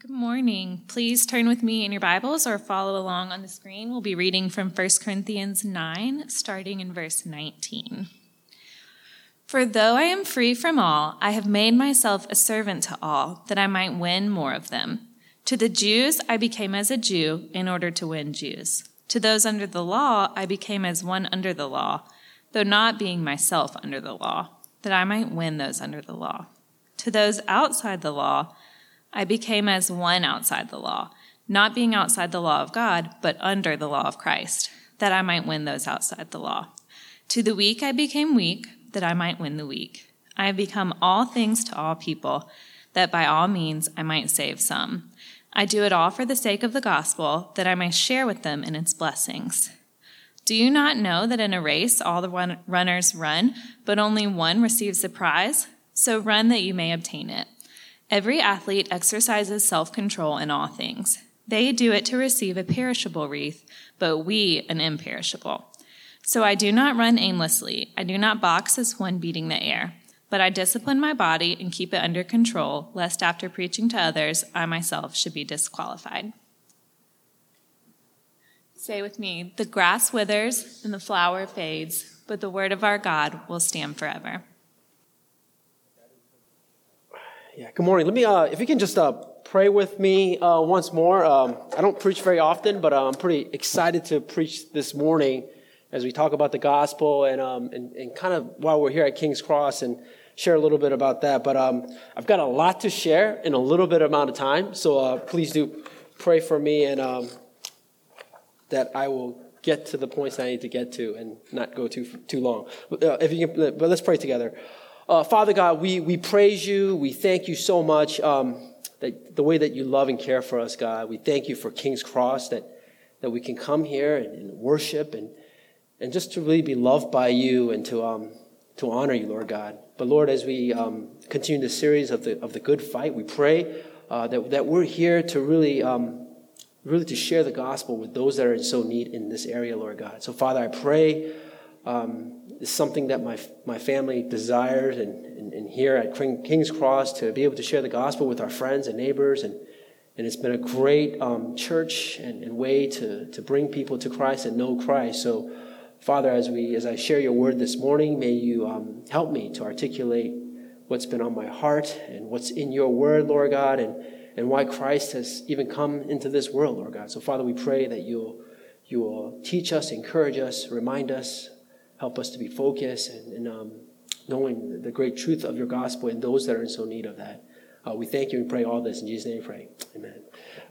Good morning. Please turn with me in your Bibles or follow along on the screen. We'll be reading from 1 Corinthians 9, starting in verse 19. For though I am free from all, I have made myself a servant to all, that I might win more of them. To the Jews I became as a Jew in order to win Jews. To those under the law I became as one under the law, though not being myself under the law, that I might win those under the law. To those outside the law, I became as one outside the law, not being outside the law of God, but under the law of Christ, that I might win those outside the law. To the weak I became weak, that I might win the weak. I have become all things to all people, that by all means I might save some. I do it all for the sake of the gospel, that I may share with them in its blessings. Do you not know that in a race all the runners run, but only one receives the prize? So run that you may obtain it. Every athlete exercises self control in all things. They do it to receive a perishable wreath, but we an imperishable. So I do not run aimlessly. I do not box as one beating the air, but I discipline my body and keep it under control, lest after preaching to others, I myself should be disqualified. Say with me the grass withers and the flower fades, but the word of our God will stand forever. Yeah, good morning. Let me, uh, if you can just uh, pray with me uh, once more. Um, I don't preach very often, but uh, I'm pretty excited to preach this morning as we talk about the gospel and, um, and, and, kind of while we're here at King's Cross and share a little bit about that. But um, I've got a lot to share in a little bit amount of time, so uh, please do pray for me and um, that I will get to the points I need to get to and not go too too long. Uh, if you can, but let's pray together. Uh, Father God, we, we praise you. We thank you so much um, that the way that you love and care for us, God. We thank you for King's Cross, that, that we can come here and, and worship and, and just to really be loved by you and to, um, to honor you, Lord God. But Lord, as we um, continue the series of the, of the good fight, we pray uh, that, that we're here to really, um, really to share the gospel with those that are in so need in this area, Lord God. So Father, I pray um, is something that my, my family desires and, and, and, here at King's Cross to be able to share the gospel with our friends and neighbors. And, and it's been a great um, church and, and, way to, to bring people to Christ and know Christ. So, Father, as, we, as I share your word this morning, may you um, help me to articulate what's been on my heart and what's in your word, Lord God, and, and why Christ has even come into this world, Lord God. So, Father, we pray that you'll, you will teach us, encourage us, remind us help us to be focused and, and um, knowing the great truth of your gospel and those that are in so need of that. Uh, we thank you and pray all this in Jesus' name. Pray, Amen.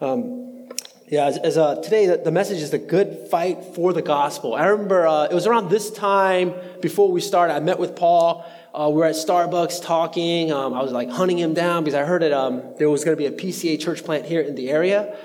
Um, yeah, as, as uh, today the, the, message is the good fight for the gospel. I remember uh, it was around this time before we started. I met with Paul. Uh, we were at Starbucks talking. Um, I was like hunting him down because I heard that um, there was going to be a PCA church plant here in the area.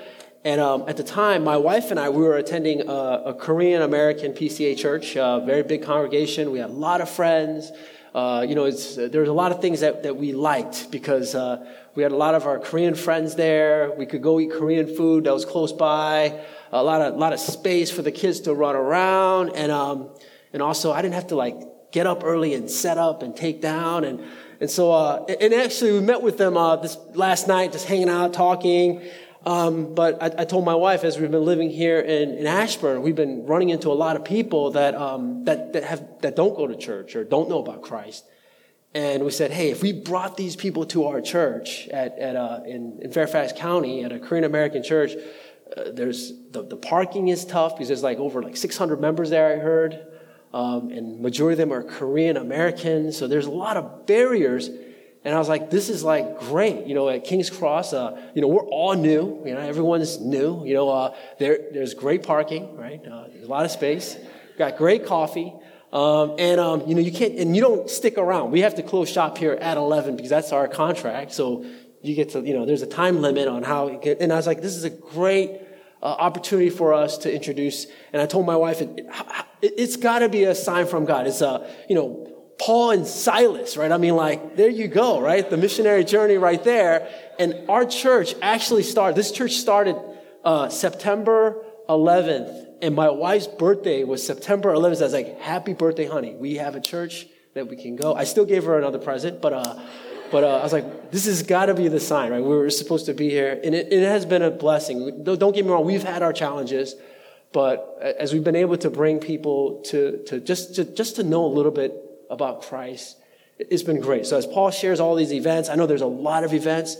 And um, at the time, my wife and I, we were attending a, a Korean American PCA church, a very big congregation. We had a lot of friends. Uh, you know, there was a lot of things that, that we liked because uh, we had a lot of our Korean friends there. We could go eat Korean food that was close by. A lot of, a lot of space for the kids to run around. And, um, and also, I didn't have to like get up early and set up and take down. And, and so, uh, and actually, we met with them uh, this last night, just hanging out, talking. Um, but I, I, told my wife, as we've been living here in, in Ashburn, we've been running into a lot of people that, um, that, that, have, that don't go to church or don't know about Christ. And we said, hey, if we brought these people to our church at, at, uh, in, in Fairfax County at a Korean American church, uh, there's the, the parking is tough because there's like over like 600 members there, I heard. Um, and majority of them are Korean Americans. So there's a lot of barriers and I was like, this is like great. You know, at King's Cross, uh, you know, we're all new. You know, everyone's new. You know, uh, there, there's great parking, right? Uh, there's a lot of space. Got great coffee. Um, and, um, you know, you can't, and you don't stick around. We have to close shop here at 11 because that's our contract. So you get to, you know, there's a time limit on how, get, and I was like, this is a great uh, opportunity for us to introduce. And I told my wife, it, it, has got to be a sign from God. It's a, you know, Paul and Silas, right? I mean, like, there you go, right? The missionary journey right there. And our church actually started, this church started uh, September 11th. And my wife's birthday was September 11th. So I was like, happy birthday, honey. We have a church that we can go. I still gave her another present, but, uh, But uh, I was like, this has got to be the sign, right? We were supposed to be here. And it, it has been a blessing. Don't get me wrong, we've had our challenges. But as we've been able to bring people to, to just, to, just to know a little bit about Christ, it's been great. So as Paul shares all these events, I know there's a lot of events,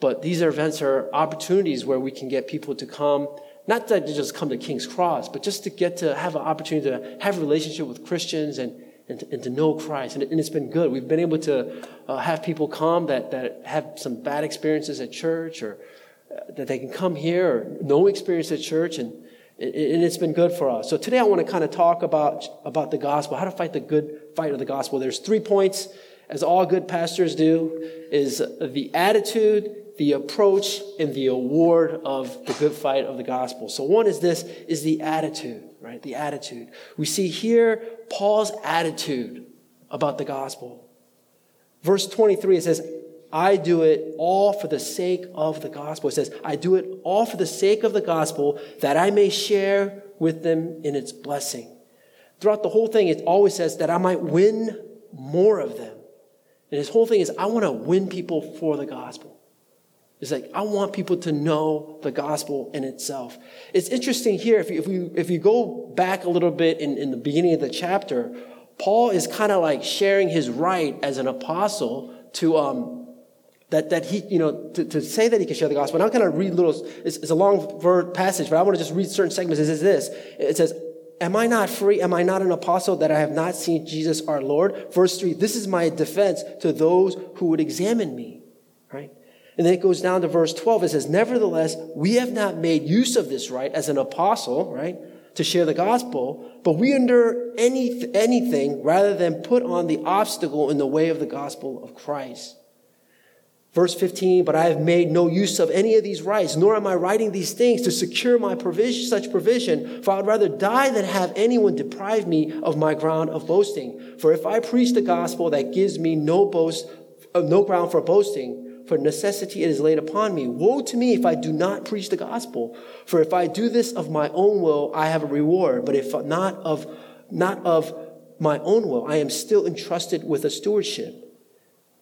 but these events are opportunities where we can get people to come, not to just come to King's Cross, but just to get to have an opportunity to have a relationship with Christians and, and, to, and to know Christ. And, and, it's been good. We've been able to uh, have people come that, that have some bad experiences at church or uh, that they can come here or no experience at church and and it's been good for us. So today I want to kind of talk about, about the gospel, how to fight the good fight of the gospel. There's three points, as all good pastors do, is the attitude, the approach, and the award of the good fight of the gospel. So one is this, is the attitude, right? The attitude. We see here Paul's attitude about the gospel. Verse 23, it says, I do it all for the sake of the gospel. It says, I do it all for the sake of the gospel that I may share with them in its blessing. Throughout the whole thing, it always says that I might win more of them. And his whole thing is, I want to win people for the gospel. It's like, I want people to know the gospel in itself. It's interesting here, if you, if you, if you go back a little bit in, in the beginning of the chapter, Paul is kind of like sharing his right as an apostle to, um, that, that he, you know, to, to say that he can share the gospel. And I'm going to read little, it's, it's a long passage, but I want to just read certain segments. It says this. It says, Am I not free? Am I not an apostle that I have not seen Jesus our Lord? Verse 3 This is my defense to those who would examine me. Right? And then it goes down to verse 12. It says, Nevertheless, we have not made use of this right as an apostle, right, to share the gospel, but we endure any, anything rather than put on the obstacle in the way of the gospel of Christ. Verse 15, but I have made no use of any of these rights, nor am I writing these things to secure my provision, such provision, for I would rather die than have anyone deprive me of my ground of boasting. For if I preach the gospel that gives me no boast, uh, no ground for boasting, for necessity it is laid upon me. Woe to me if I do not preach the gospel. For if I do this of my own will, I have a reward. But if not of, not of my own will, I am still entrusted with a stewardship.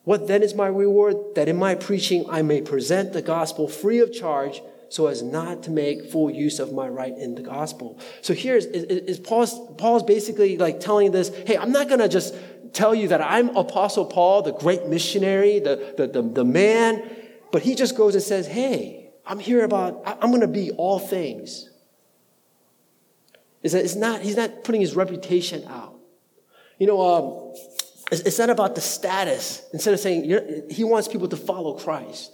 What then is my reward? That in my preaching I may present the gospel free of charge so as not to make full use of my right in the gospel. So here is, is, is Paul's, Paul's basically like telling this, hey, I'm not going to just tell you that I'm Apostle Paul, the great missionary, the, the, the, the man, but he just goes and says, hey, I'm here about, I'm going to be all things. Is it's not, he's not putting his reputation out. You know, um, it's not about the status. Instead of saying, he wants people to follow Christ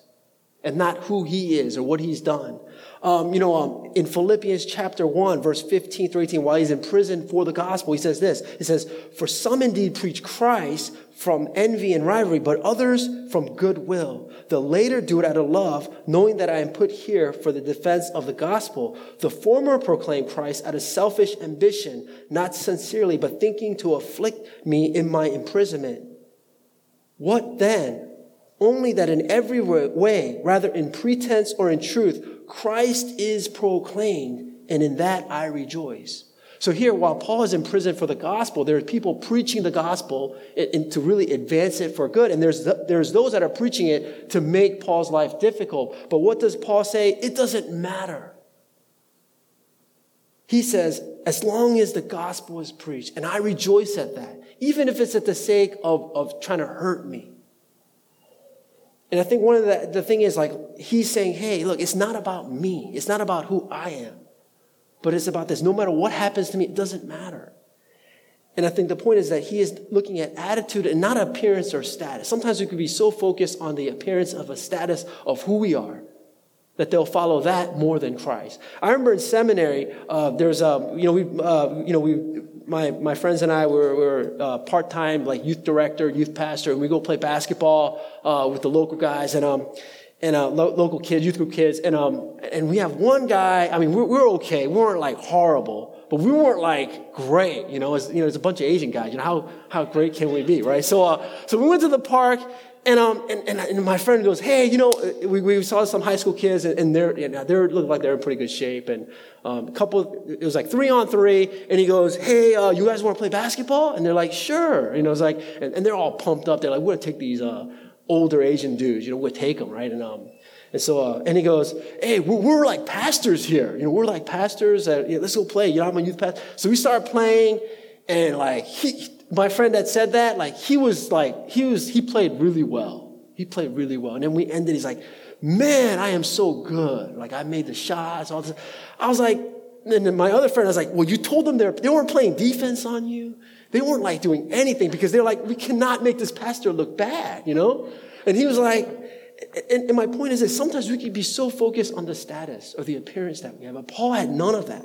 and not who he is or what he's done. Um, you know, um, in Philippians chapter 1, verse 15 through 18, while he's in prison for the gospel, he says this. He says, For some indeed preach Christ from envy and rivalry, but others from goodwill. The later do it out of love, knowing that I am put here for the defense of the gospel. The former proclaim Christ out of selfish ambition, not sincerely, but thinking to afflict me in my imprisonment. What then? Only that in every way, rather in pretense or in truth, Christ is proclaimed, and in that I rejoice. So here, while Paul is in prison for the gospel, there are people preaching the gospel and, to really advance it for good. And there's, there's those that are preaching it to make Paul's life difficult. But what does Paul say? It doesn't matter. He says, as long as the gospel is preached, and I rejoice at that, even if it's at the sake of, of trying to hurt me. And I think one of the, the thing is like, he's saying, hey, look, it's not about me. It's not about who I am. But it's about this. No matter what happens to me, it doesn't matter. And I think the point is that he is looking at attitude and not appearance or status. Sometimes we could be so focused on the appearance of a status of who we are that they'll follow that more than Christ. I remember in seminary, uh, there's a, you know, we, uh, you know, we, my, my friends and I were, were uh, part-time like youth director, youth pastor, and we go play basketball uh, with the local guys and um and uh, lo- local kids, youth group kids, and um and we have one guy. I mean, we're, we're okay. We weren't like horrible, but we weren't like great. You know, it's, you know, it's a bunch of Asian guys. You know, how how great can we be, right? So uh, so we went to the park and, um, and, and, and, my friend goes, hey, you know, we, we saw some high school kids and, and they're, you know, they look like they're in pretty good shape. And um, a couple, it was like three on three. And he goes, hey, uh, you guys want to play basketball? And they're like, sure. You know, it's like, and, and they're all pumped up. They're like, we're going to take these uh, older Asian dudes, you know, would take them, right? And, um, and so, uh, and he goes, hey, we're, we're, like pastors here. You know, we're like pastors. That, you know, let's go play. You know, I'm a youth pastor. So we start playing and like he, my friend that said that, like he was like, he was, he played really well. He played really well. And then we ended, he's like, man, I am so good. Like I made the shots, all this. I was like, and then my other friend I was like, well, you told them they they weren't playing defense on you. They weren't like doing anything because they're like, we cannot make this pastor look bad, you know? And he was like, and, and my point is that sometimes we can be so focused on the status or the appearance that we have. But Paul had none of that,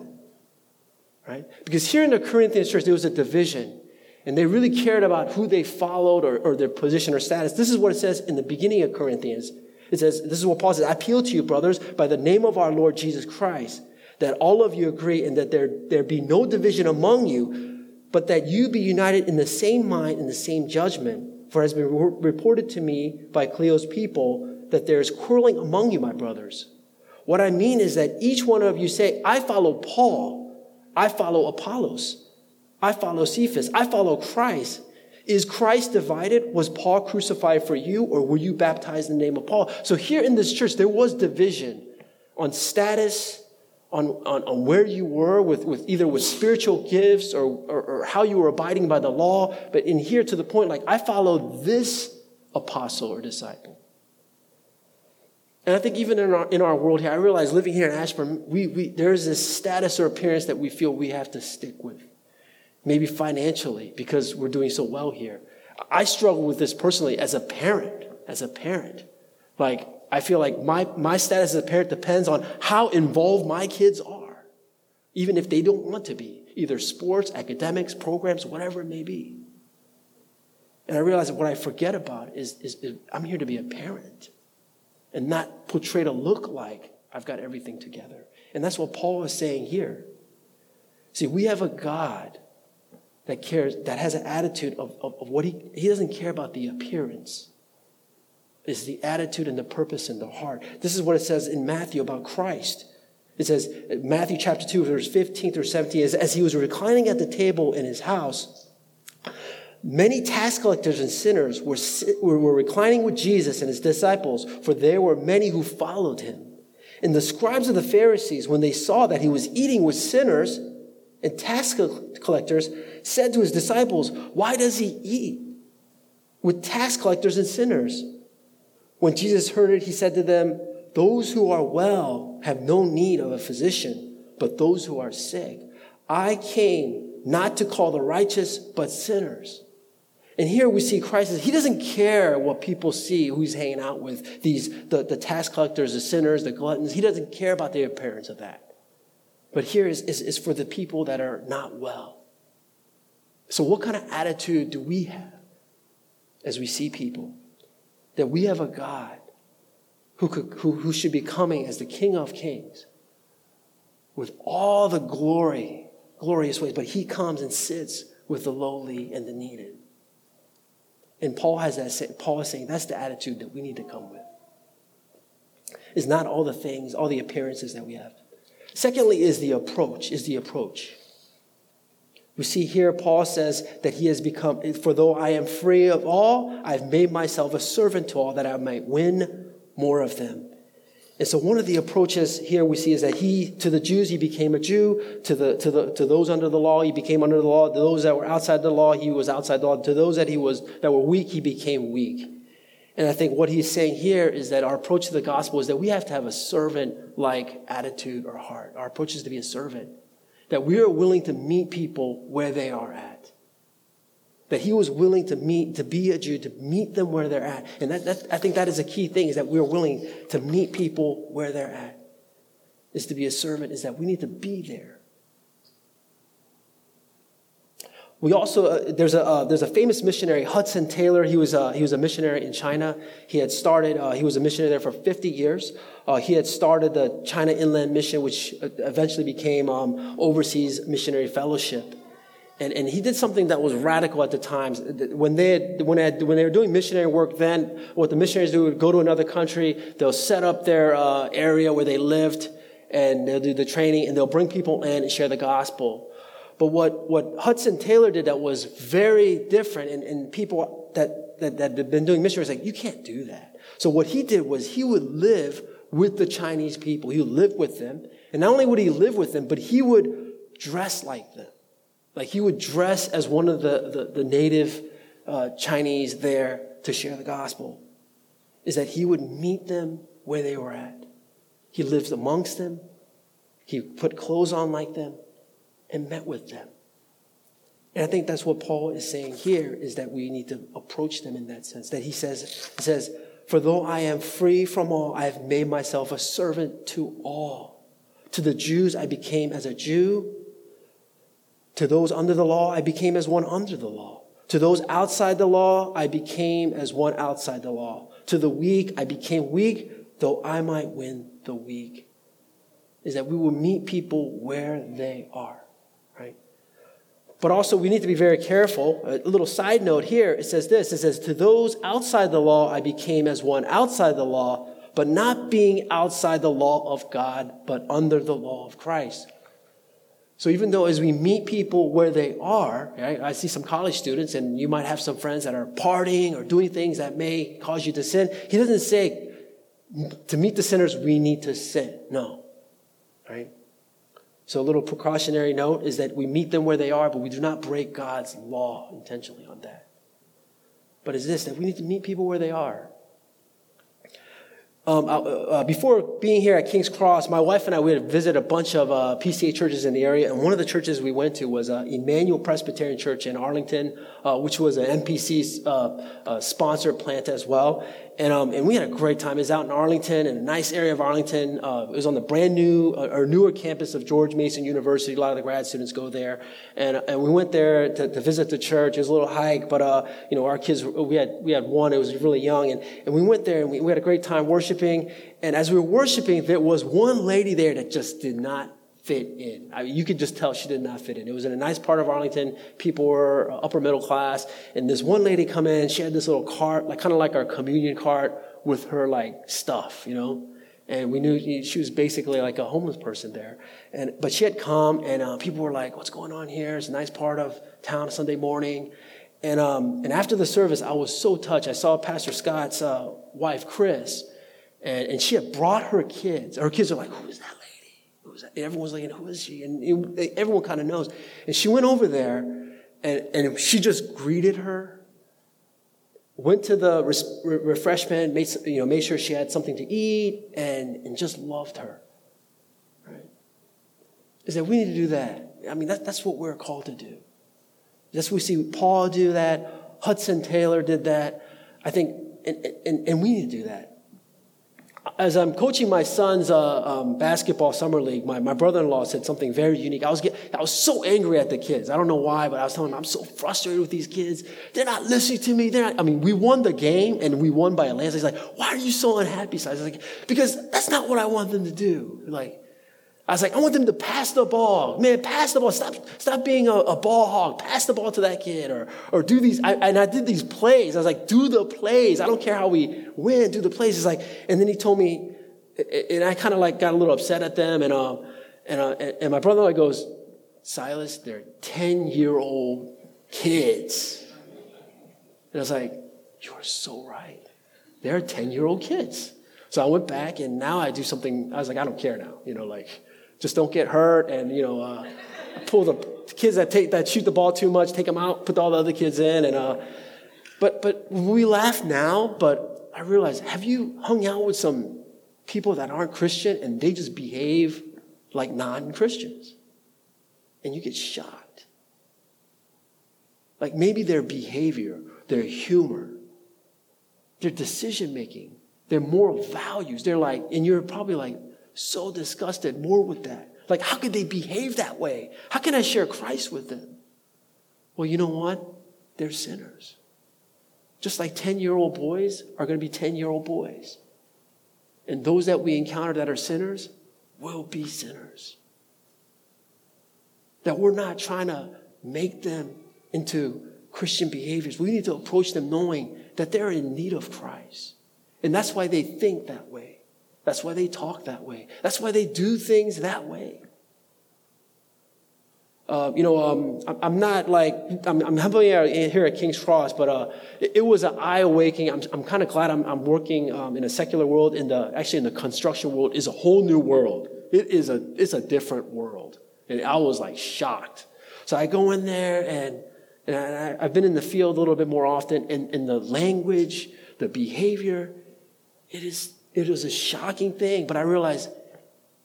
right? Because here in the Corinthian church, there was a division. And they really cared about who they followed or, or their position or status. This is what it says in the beginning of Corinthians. It says, this is what Paul says, I appeal to you, brothers, by the name of our Lord Jesus Christ, that all of you agree and that there, there be no division among you, but that you be united in the same mind and the same judgment. For it has been reported to me by Chloe's people that there is quarreling among you, my brothers. What I mean is that each one of you say, I follow Paul, I follow Apollos, I follow Cephas, I follow Christ. Is Christ divided? Was Paul crucified for you, or were you baptized in the name of Paul? So here in this church, there was division on status, on, on, on where you were with, with either with spiritual gifts or, or, or how you were abiding by the law. But in here to the point, like, I follow this apostle or disciple. And I think even in our, in our world here, I realize living here in Ashburn, we, we, there's this status or appearance that we feel we have to stick with maybe financially because we're doing so well here. I struggle with this personally as a parent, as a parent. Like, I feel like my, my status as a parent depends on how involved my kids are, even if they don't want to be, either sports, academics, programs, whatever it may be. And I realize that what I forget about is, is, is I'm here to be a parent and not portray to look like I've got everything together. And that's what Paul is saying here. See, we have a God that cares, that has an attitude of, of, of, what he, he doesn't care about the appearance. It's the attitude and the purpose in the heart. This is what it says in Matthew about Christ. It says, Matthew chapter 2, verse 15 through 17, as, as he was reclining at the table in his house, many tax collectors and sinners were, were, were reclining with Jesus and his disciples, for there were many who followed him. And the scribes of the Pharisees, when they saw that he was eating with sinners and tax collectors, said to his disciples, Why does he eat with tax collectors and sinners? When Jesus heard it, he said to them, Those who are well have no need of a physician, but those who are sick. I came not to call the righteous, but sinners. And here we see Christ, he doesn't care what people see, who he's hanging out with, these, the, the tax collectors, the sinners, the gluttons. He doesn't care about the appearance of that. But here is, is, is for the people that are not well. So, what kind of attitude do we have as we see people? That we have a God who, could, who, who should be coming as the King of Kings with all the glory, glorious ways, but he comes and sits with the lowly and the needed. And Paul has that. Paul is saying that's the attitude that we need to come with. It's not all the things, all the appearances that we have. Secondly, is the approach. Is the approach. We see here Paul says that he has become, for though I am free of all, I've made myself a servant to all that I might win more of them. And so one of the approaches here we see is that he, to the Jews, he became a Jew. To the, to the, to those under the law, he became under the law. To those that were outside the law, he was outside the law. To those that he was, that were weak, he became weak. And I think what he's saying here is that our approach to the gospel is that we have to have a servant-like attitude or heart. Our approach is to be a servant that we are willing to meet people where they are at. That he was willing to meet, to be a Jew, to meet them where they're at. And that, that, I think that is a key thing, is that we're willing to meet people where they're at. Is to be a servant, is that we need to be there. We also uh, there's a uh, there's a famous missionary Hudson Taylor. He was uh, he was a missionary in China. He had started uh, he was a missionary there for 50 years. Uh, he had started the China Inland Mission, which uh, eventually became um, Overseas Missionary Fellowship. And, and he did something that was radical at the time. When they, had, when, they had, when they were doing missionary work then, what the missionaries do would go to another country, they'll set up their area where they lived, and they'll do the training, and they'll bring people in and share the gospel. But what, what Hudson Taylor did that was very different, and, and people that that, that, had been doing missionaries, like, you can't do that. So what he did was he would live with the Chinese people. He would live with them. And not only would he live with them, but he would dress like them. Like he would dress as one of the, the, the native uh, Chinese there to share the gospel. Is that he would meet them where they were at. He lived amongst them. He put clothes on like them and met with them. And I think that's what Paul is saying here is that we need to approach them in that sense. That he says, he says, For though I am free from all, I have made myself a servant to all. To the Jews, I became as a Jew. To those under the law, I became as one under the law. To those outside the law, I became as one outside the law. To the weak, I became weak, though I might win the weak. Is that we will meet people where they are. But also, we need to be very careful. A little side note here it says this it says, To those outside the law, I became as one outside the law, but not being outside the law of God, but under the law of Christ. So even though as we meet people where they are, right, I see some college students, and you might have some friends that are partying or doing things that may cause you to sin. He doesn't say to meet the sinners we need to sin. No, right? So, a little precautionary note is that we meet them where they are, but we do not break God's law intentionally on that. But is this that we need to meet people where they are. Um, uh, uh, before being here at King's Cross, my wife and I we had visited a bunch of uh, PCA churches in the area, and one of the churches we went to was uh, Emmanuel Presbyterian Church in Arlington, uh, which was an NPC uh, sponsored plant as well and, um, and we had a great time. It was out in Arlington, in a nice area of Arlington. Uh, it was on the brand new uh, or newer campus of George Mason University. A lot of the grad students go there, and and we went there to, to visit the church. It was a little hike, but uh, you know, our kids we had we had one. It was really young, and and we went there and we, we had a great time worshiping. And as we were worshiping, there was one lady there that just did not fit in. I mean, you could just tell she did not fit in. It was in a nice part of Arlington. People were upper middle class. And this one lady come in, she had this little cart, like kind of like our communion cart with her like stuff, you know? And we knew she was basically like a homeless person there. And, but she had come and uh, people were like, what's going on here? It's a nice part of town Sunday morning. And, um, and after the service, I was so touched. I saw Pastor Scott's uh, wife, Chris, and, and she had brought her kids. Her kids are like, who is that everyone was like, who is she? And it, everyone kind of knows. And she went over there and, and she just greeted her, went to the res- refreshment, made, you know, made sure she had something to eat, and, and just loved her. Right? Is that we need to do that. I mean, that, that's what we're called to do. That's we see Paul do that. Hudson Taylor did that. I think, and, and, and we need to do that as I'm coaching my son's uh, um, basketball summer league, my, my brother-in-law said something very unique. I was, get, I was so angry at the kids. I don't know why, but I was telling him, I'm so frustrated with these kids. They're not listening to me. They're not, I mean, we won the game and we won by a landslide. He's like, why are you so unhappy? So I was like, because that's not what I want them to do. Like, I was like, I want them to pass the ball. Man, pass the ball. Stop, stop being a, a ball hog. Pass the ball to that kid or, or do these. I, and I did these plays. I was like, do the plays. I don't care how we win. Do the plays. It's like, and then he told me, and I kind of like got a little upset at them. And, uh, and, uh, and my brother goes, Silas, they're 10 year old kids. And I was like, you're so right. They're 10 year old kids. So I went back and now I do something. I was like, I don't care now. You know, like, just don't get hurt and, you know, uh, pull the kids that take, that shoot the ball too much, take them out, put all the other kids in. And, uh, but, but we laugh now, but I realize, have you hung out with some people that aren't Christian and they just behave like non Christians? And you get shocked. Like maybe their behavior, their humor, their decision making, their moral values, they're like, and you're probably like, so disgusted more with that. Like, how could they behave that way? How can I share Christ with them? Well, you know what? They're sinners. Just like 10 year old boys are going to be 10 year old boys. And those that we encounter that are sinners will be sinners. That we're not trying to make them into Christian behaviors. We need to approach them knowing that they're in need of Christ. And that's why they think that way. That's why they talk that way. That's why they do things that way. Uh, you know, um, I'm not like, I'm, I'm helping here at King's Cross, but uh, it, it, was an eye awakening. I'm, I'm kind of glad I'm, I'm working um, in a secular world. In the actually in the construction world is a whole new world. It is a it's a different world, and I was like shocked. So I go in there, and, and I, have been in the field a little bit more often, and, and the language, the behavior, it is it is a shocking thing. But I realized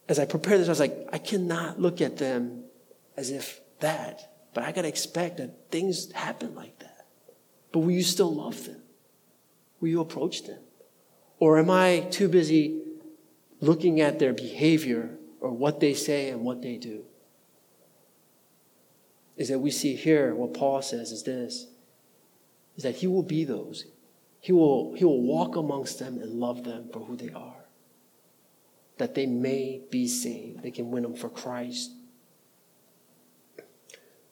as I prepared this, I was like, I cannot look at them as if that. But I got to expect that things happen like that. But will you still love them? Will you approach them? Or am I too busy looking at their behavior or what they say and what they do? Is that we see here what Paul says is this is that he will be those. He will, he will walk amongst them and love them for who they are. That they may be saved. They can win them for Christ.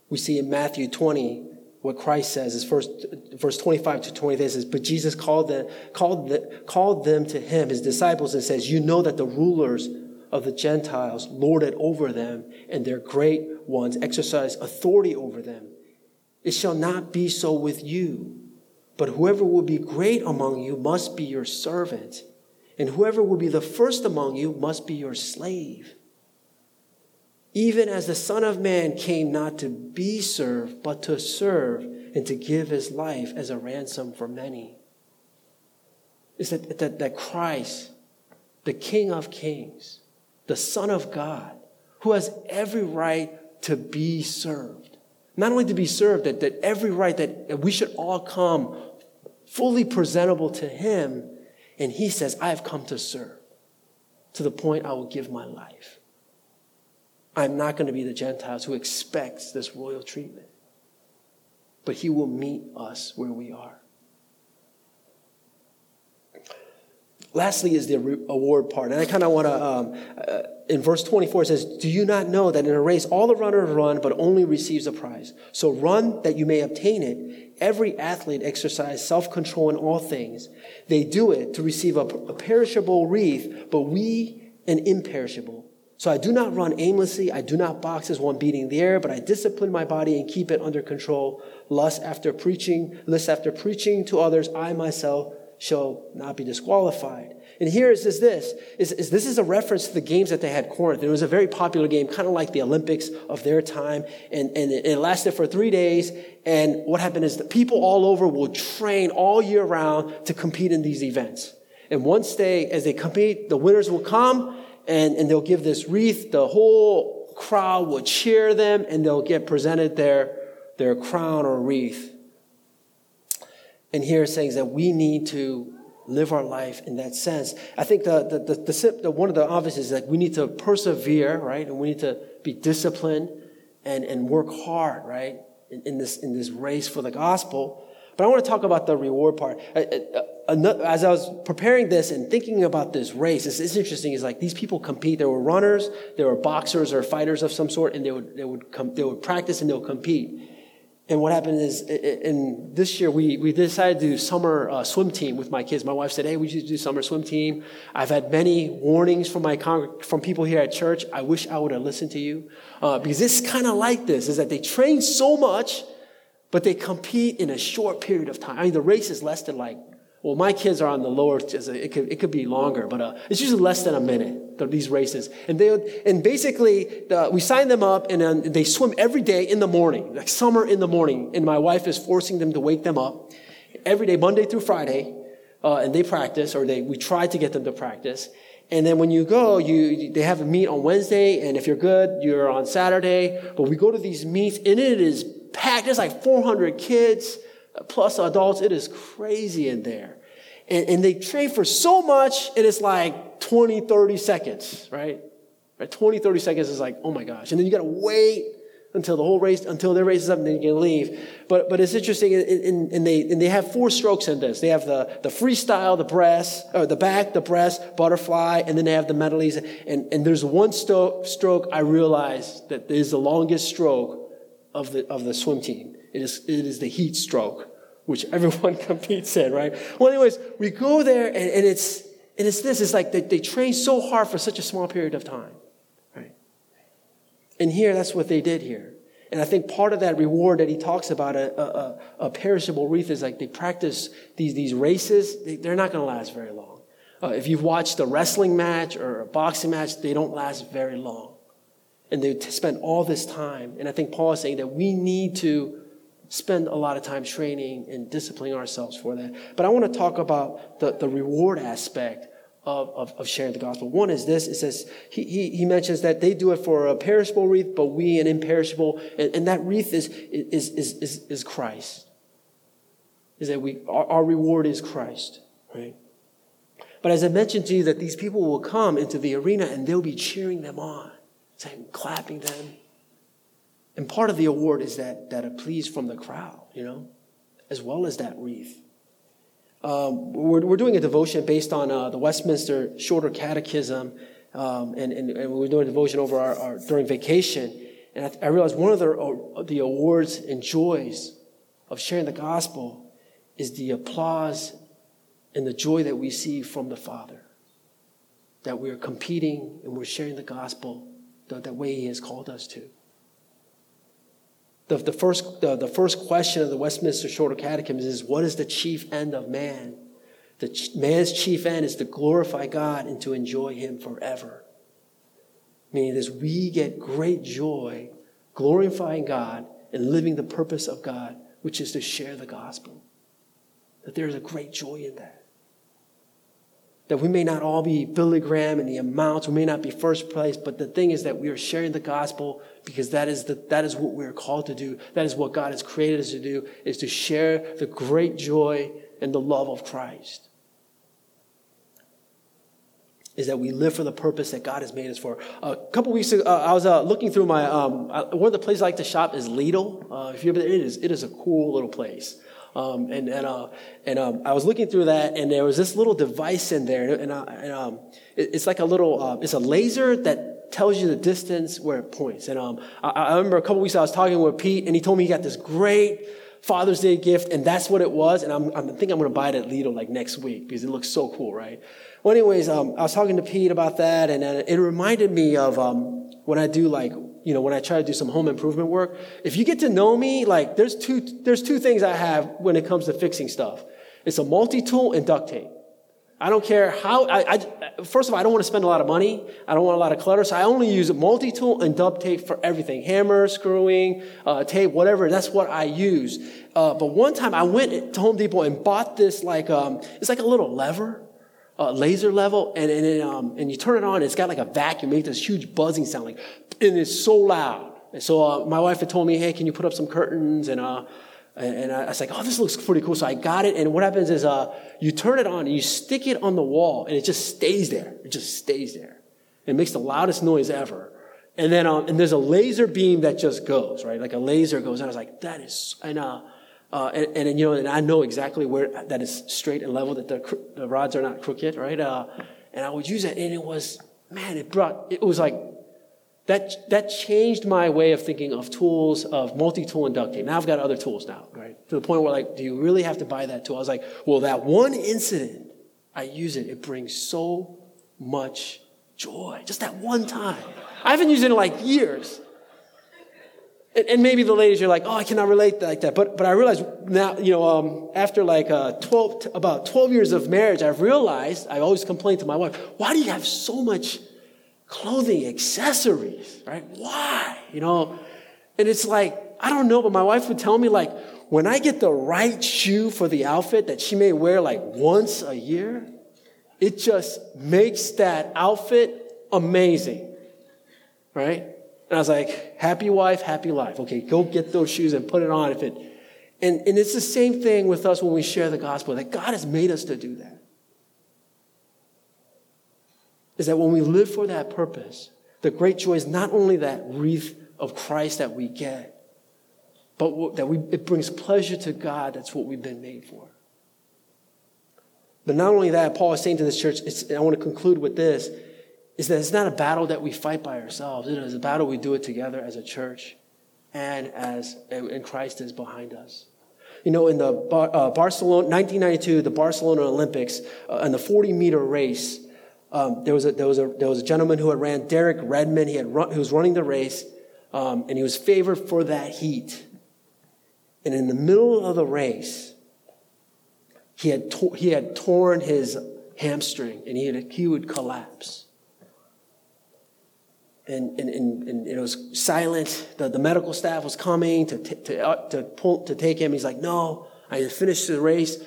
We see in Matthew 20 what Christ says is first, verse 25 to 28 says, But Jesus called them, called, the, called them to him, his disciples, and says, You know that the rulers of the Gentiles lord it over them, and their great ones exercise authority over them. It shall not be so with you, but whoever will be great among you must be your servant, and whoever will be the first among you must be your slave even as the Son of Man came not to be served, but to serve and to give his life as a ransom for many. Is that, that, that Christ, the King of Kings, the Son of God, who has every right to be served. Not only to be served, that, that every right that, that we should all come fully presentable to him. And he says, I have come to serve to the point I will give my life. I'm not going to be the Gentiles who expects this royal treatment. But he will meet us where we are. Lastly, is the award part. And I kind of want to, um, uh, in verse 24, it says, Do you not know that in a race all the runners run, but only receives a prize? So run that you may obtain it. Every athlete exercises self control in all things. They do it to receive a, a perishable wreath, but we an imperishable. So I do not run aimlessly. I do not box as one beating the air, but I discipline my body and keep it under control. Lust after preaching, lust after preaching to others, I myself shall not be disqualified. And here is this, this is, is, this is a reference to the games that they had Corinth. It was a very popular game, kind of like the Olympics of their time. And, and it, it lasted for three days. And what happened is that people all over will train all year round to compete in these events. And once they, as they compete, the winners will come and, and they'll give this wreath. The whole crowd will cheer them and they'll get presented their, their crown or wreath. And here it's saying that we need to live our life in that sense. I think the, the, the, the, the one of the obvious is that we need to persevere, right? And we need to be disciplined and, and work hard, right? In, in, this, in this race for the gospel. But I want to talk about the reward part. Uh, uh, uh, as I was preparing this and thinking about this race, it's, it's interesting. It's like these people compete. There were runners, there were boxers or fighters of some sort, and they would, they would, come, they would practice and they would compete. And what happened is, in this year, we, we decided to do summer uh, swim team with my kids. My wife said, "Hey, we should do summer swim team." I've had many warnings from my from people here at church. I wish I would have listened to you, uh, because it's kind of like this: is that they train so much but they compete in a short period of time. I mean, the race is less than like, well, my kids are on the lower, it could, it could be longer, but uh, it's usually less than a minute, these races. And they and basically, the, we sign them up and then they swim every day in the morning, like summer in the morning. And my wife is forcing them to wake them up every day, Monday through Friday. Uh, and they practice, or they, we try to get them to practice. And then when you go, you, they have a meet on Wednesday, and if you're good, you're on Saturday. But we go to these meets, and it is packed. There's like 400 kids plus adults. It is crazy in there. And, and they train for so much, it is like 20, 30 seconds, right? right? 20, 30 seconds is like, oh my gosh. And then you got to wait until the whole race, until their race is up, and then you can leave. But, but it's interesting, and, and, they, and they have four strokes in this. They have the, the freestyle, the breast, or the back, the breast, butterfly, and then they have the medleys. And, and there's one sto- stroke I realized that is the longest stroke of the, of the swim team. It is, it is the heat stroke, which everyone competes in, right? Well, anyways, we go there and, and it's, and it's this, it's like they, they train so hard for such a small period of time, right? And here, that's what they did here. And I think part of that reward that he talks about, a, a, a perishable wreath, is like they practice these, these races, they, they're not going to last very long. Uh, if you've watched a wrestling match or a boxing match, they don't last very long. And they spend all this time. And I think Paul is saying that we need to spend a lot of time training and disciplining ourselves for that. But I want to talk about the, the reward aspect of, of, of, sharing the gospel. One is this, it says, he, he, he, mentions that they do it for a perishable wreath, but we an imperishable, and, and that wreath is, is, is, is, is Christ. Is that we, our, our reward is Christ, right? But as I mentioned to you, that these people will come into the arena and they'll be cheering them on, saying, clapping them. And part of the award is that, that please from the crowd, you know, as well as that wreath. Um, we're, we're doing a devotion based on uh, the Westminster Shorter Catechism, um, and, and, and, we are doing a devotion over our, our during vacation. And I, I, realized one of the, uh, the awards and joys of sharing the gospel is the applause and the joy that we see from the Father. That we're competing and we're sharing the gospel the, the way He has called us to. The, the, first, the, the first question of the Westminster Shorter Catechism is what is the chief end of man? The ch- man's chief end is to glorify God and to enjoy Him forever. Meaning this, we get great joy glorifying God and living the purpose of God, which is to share the gospel. That there is a great joy in that that we may not all be Billy Graham in the amounts, we may not be first place, but the thing is that we are sharing the gospel because that is, the, that is what we're called to do. That is what God has created us to do, is to share the great joy and the love of Christ. Is that we live for the purpose that God has made us for. a couple weeks ago, uh, I was uh, looking through my, um, one of the places I like to shop is Lidl. Uh, if you ever, it is, it is a cool little place. Um, and and, uh, and um, I was looking through that, and there was this little device in there, and, uh, and um, it, it's like a little, uh, it's a laser that tells you the distance where it points. And um, I, I, remember a couple weeks ago, I was talking with Pete, and he told me he got this great Father's Day gift, and that's what it was. And I'm, I'm thinking I'm going to buy it at Lidl like next week because it looks so cool, right? Well, anyways, um, I was talking to Pete about that, and uh, it reminded me of um, when I do like you know, when I try to do some home improvement work, if you get to know me, like there's two, there's two things I have when it comes to fixing stuff. It's a multi-tool and duct tape. I don't care how, I, I, first of all, I don't want to spend a lot of money. I don't want a lot of clutter. So I only use a multi-tool and duct tape for everything. Hammer, screwing, uh, tape, whatever. That's what I use. Uh, but one time I went to Home Depot and bought this like, um, it's like a little lever uh, laser level, and and, it, um, and you turn it on. It's got like a vacuum, make this huge buzzing sound, like, and it's so loud. And so uh, my wife had told me, "Hey, can you put up some curtains?" And uh, and, I was like, "Oh, this looks pretty cool." So I got it, and what happens is, uh, you turn it on, and you stick it on the wall, and it just stays there. It just stays there. It makes the loudest noise ever. And then, um, and there's a laser beam that just goes, right? Like a laser goes. And I was like, "That is," and uh, uh, and, and, you know, and I know exactly where that is straight and level, that the, the rods are not crooked, right? Uh, and I would use that, and it was, man, it brought, it was like, that, that changed my way of thinking of tools, of multi-tool tape. Now I've got other tools now, right? To the point where like, do you really have to buy that tool? I was like, well, that one incident, I use it, it brings so much joy. Just that one time. I haven't used it in like years. And, and, maybe the ladies are like, oh, I cannot relate like that. But, but I realize now, you know, um, after like uh, 12, about 12 years of marriage, I've realized, I always complain to my wife, why do you have so much clothing, accessories, right? Why? You know, and it's like, I don't know, but my wife would tell me like, when I get the right shoe for the outfit that she may wear like once a year, it just makes that outfit amazing, right? And I was like, happy wife, happy life. Okay, go get those shoes and put it on if it. And, and it's the same thing with us when we share the gospel, that God has made us to do that. Is that when we live for that purpose, the great joy is not only that wreath of Christ that we get, but that we, it brings pleasure to God. That's what we've been made for. But not only that, Paul is saying to this church, I want to conclude with this is that it's not a battle that we fight by ourselves. It is a battle we do it together as a church and as and Christ is behind us. You know, in the uh, Barcelona 1992, the Barcelona Olympics, uh, in the 40 meter race, um, there was a there was a there was a gentleman who had ran Derek Redmond. He had run, who was running the race. um, and he was favored for that heat. And in the middle of the race, he had, to- he had torn his hamstring and he, had, he would collapse. And, and, and, and it was silent. The, the medical staff was coming to, t- to, uh, to, pull, to take him. He's like, no, I finished the race.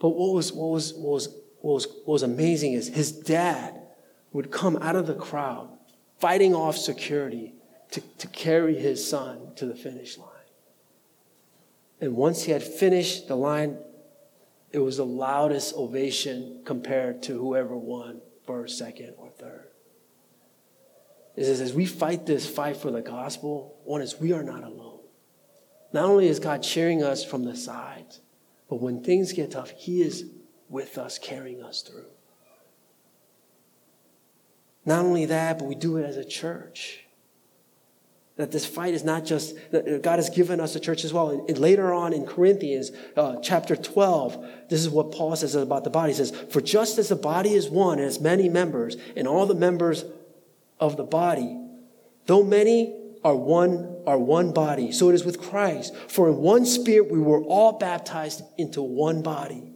But what was, what was, what was, what was, what was amazing is his dad would come out of the crowd, fighting off security to, to carry his son to the finish line. And once he had finished the line, it was the loudest ovation compared to whoever won first, second, It says, as we fight this fight for the gospel, one is we are not alone. Not only is God cheering us from the sides, but when things get tough, He is with us, carrying us through. Not only that, but we do it as a church. That this fight is not just, God has given us a church as well. And later on in Corinthians, uh, chapter 12, this is what Paul says about the body. He says, For just as the body is one and has many members, and all the members of the body, though many are one, are one body, so it is with Christ. For in one spirit we were all baptized into one body.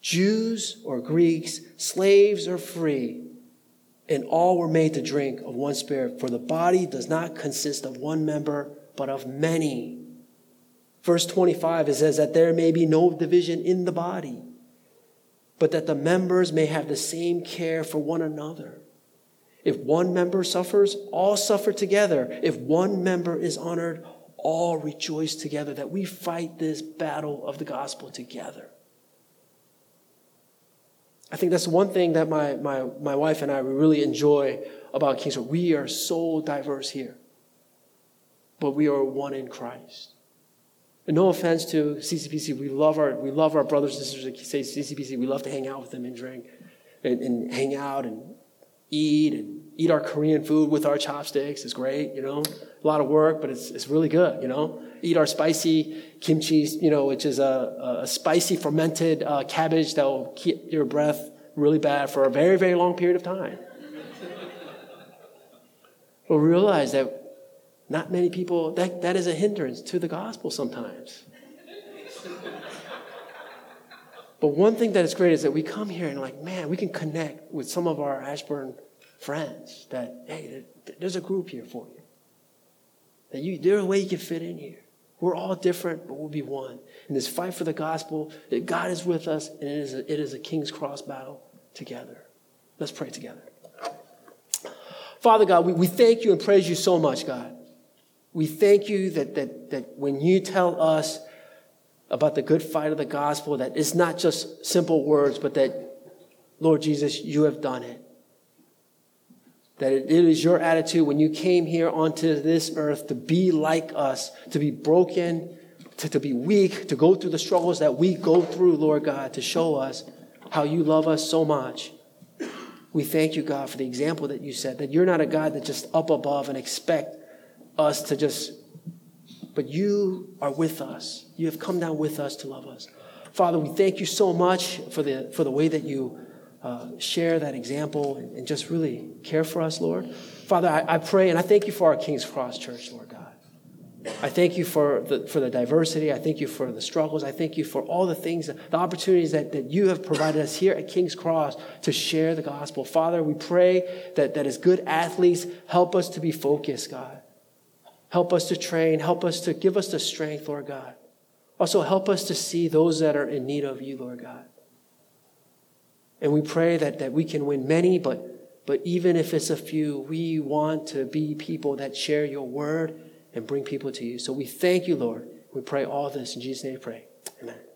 Jews or Greeks, slaves or free, and all were made to drink of one spirit, for the body does not consist of one member, but of many. Verse 25, it says that there may be no division in the body, but that the members may have the same care for one another. If one member suffers, all suffer together. If one member is honored, all rejoice together. That we fight this battle of the gospel together. I think that's one thing that my, my, my wife and I really enjoy about King's Cross. We are so diverse here, but we are one in Christ. And no offense to CCPC, we love our, we love our brothers and sisters at CCPC. We love to hang out with them and drink and, and hang out and eat and eat our Korean food with our chopsticks. It's great, you know. A lot of work, but it's, it's really good, you know. Eat our spicy kimchi, you know, which is a, a spicy fermented uh, cabbage that will keep your breath really bad for a very, very long period of time. but realize that not many people, that, that is a hindrance to the gospel sometimes. But one thing that is great is that we come here and like, man, we can connect with some of our Ashburn friends. That hey, there's a group here for you. That you there's a way you can fit in here. We're all different, but we'll be one. In this fight for the gospel, that God is with us, and it is a, it is a King's Cross battle together. Let's pray together. Father God, we, we thank you and praise you so much, God. We thank you that, that, that when you tell us about the good fight of the gospel, that it's not just simple words, but that, Lord Jesus, you have done it. That it is your attitude when you came here onto this earth to be like us, to be broken, to, to be weak, to go through the struggles that we go through, Lord God, to show us how you love us so much. We thank you, God, for the example that you set, that you're not a God that just up above and expect us to just but you are with us. You have come down with us to love us. Father, we thank you so much for the, for the way that you uh, share that example and, and, just really care for us, Lord. Father, I, I, pray and I thank you for our King's Cross Church, Lord God. I thank you for the, for the diversity. I thank you for the struggles. I thank you for all the things, the opportunities that, that you have provided us here at King's Cross to share the gospel. Father, we pray that, that as good athletes, help us to be focused, God. Help us to train. Help us to give us the strength, Lord God. Also, help us to see those that are in need of you, Lord God. And we pray that, that we can win many, but, but even if it's a few, we want to be people that share your word and bring people to you. So we thank you, Lord. We pray all this in Jesus' name we pray. Amen.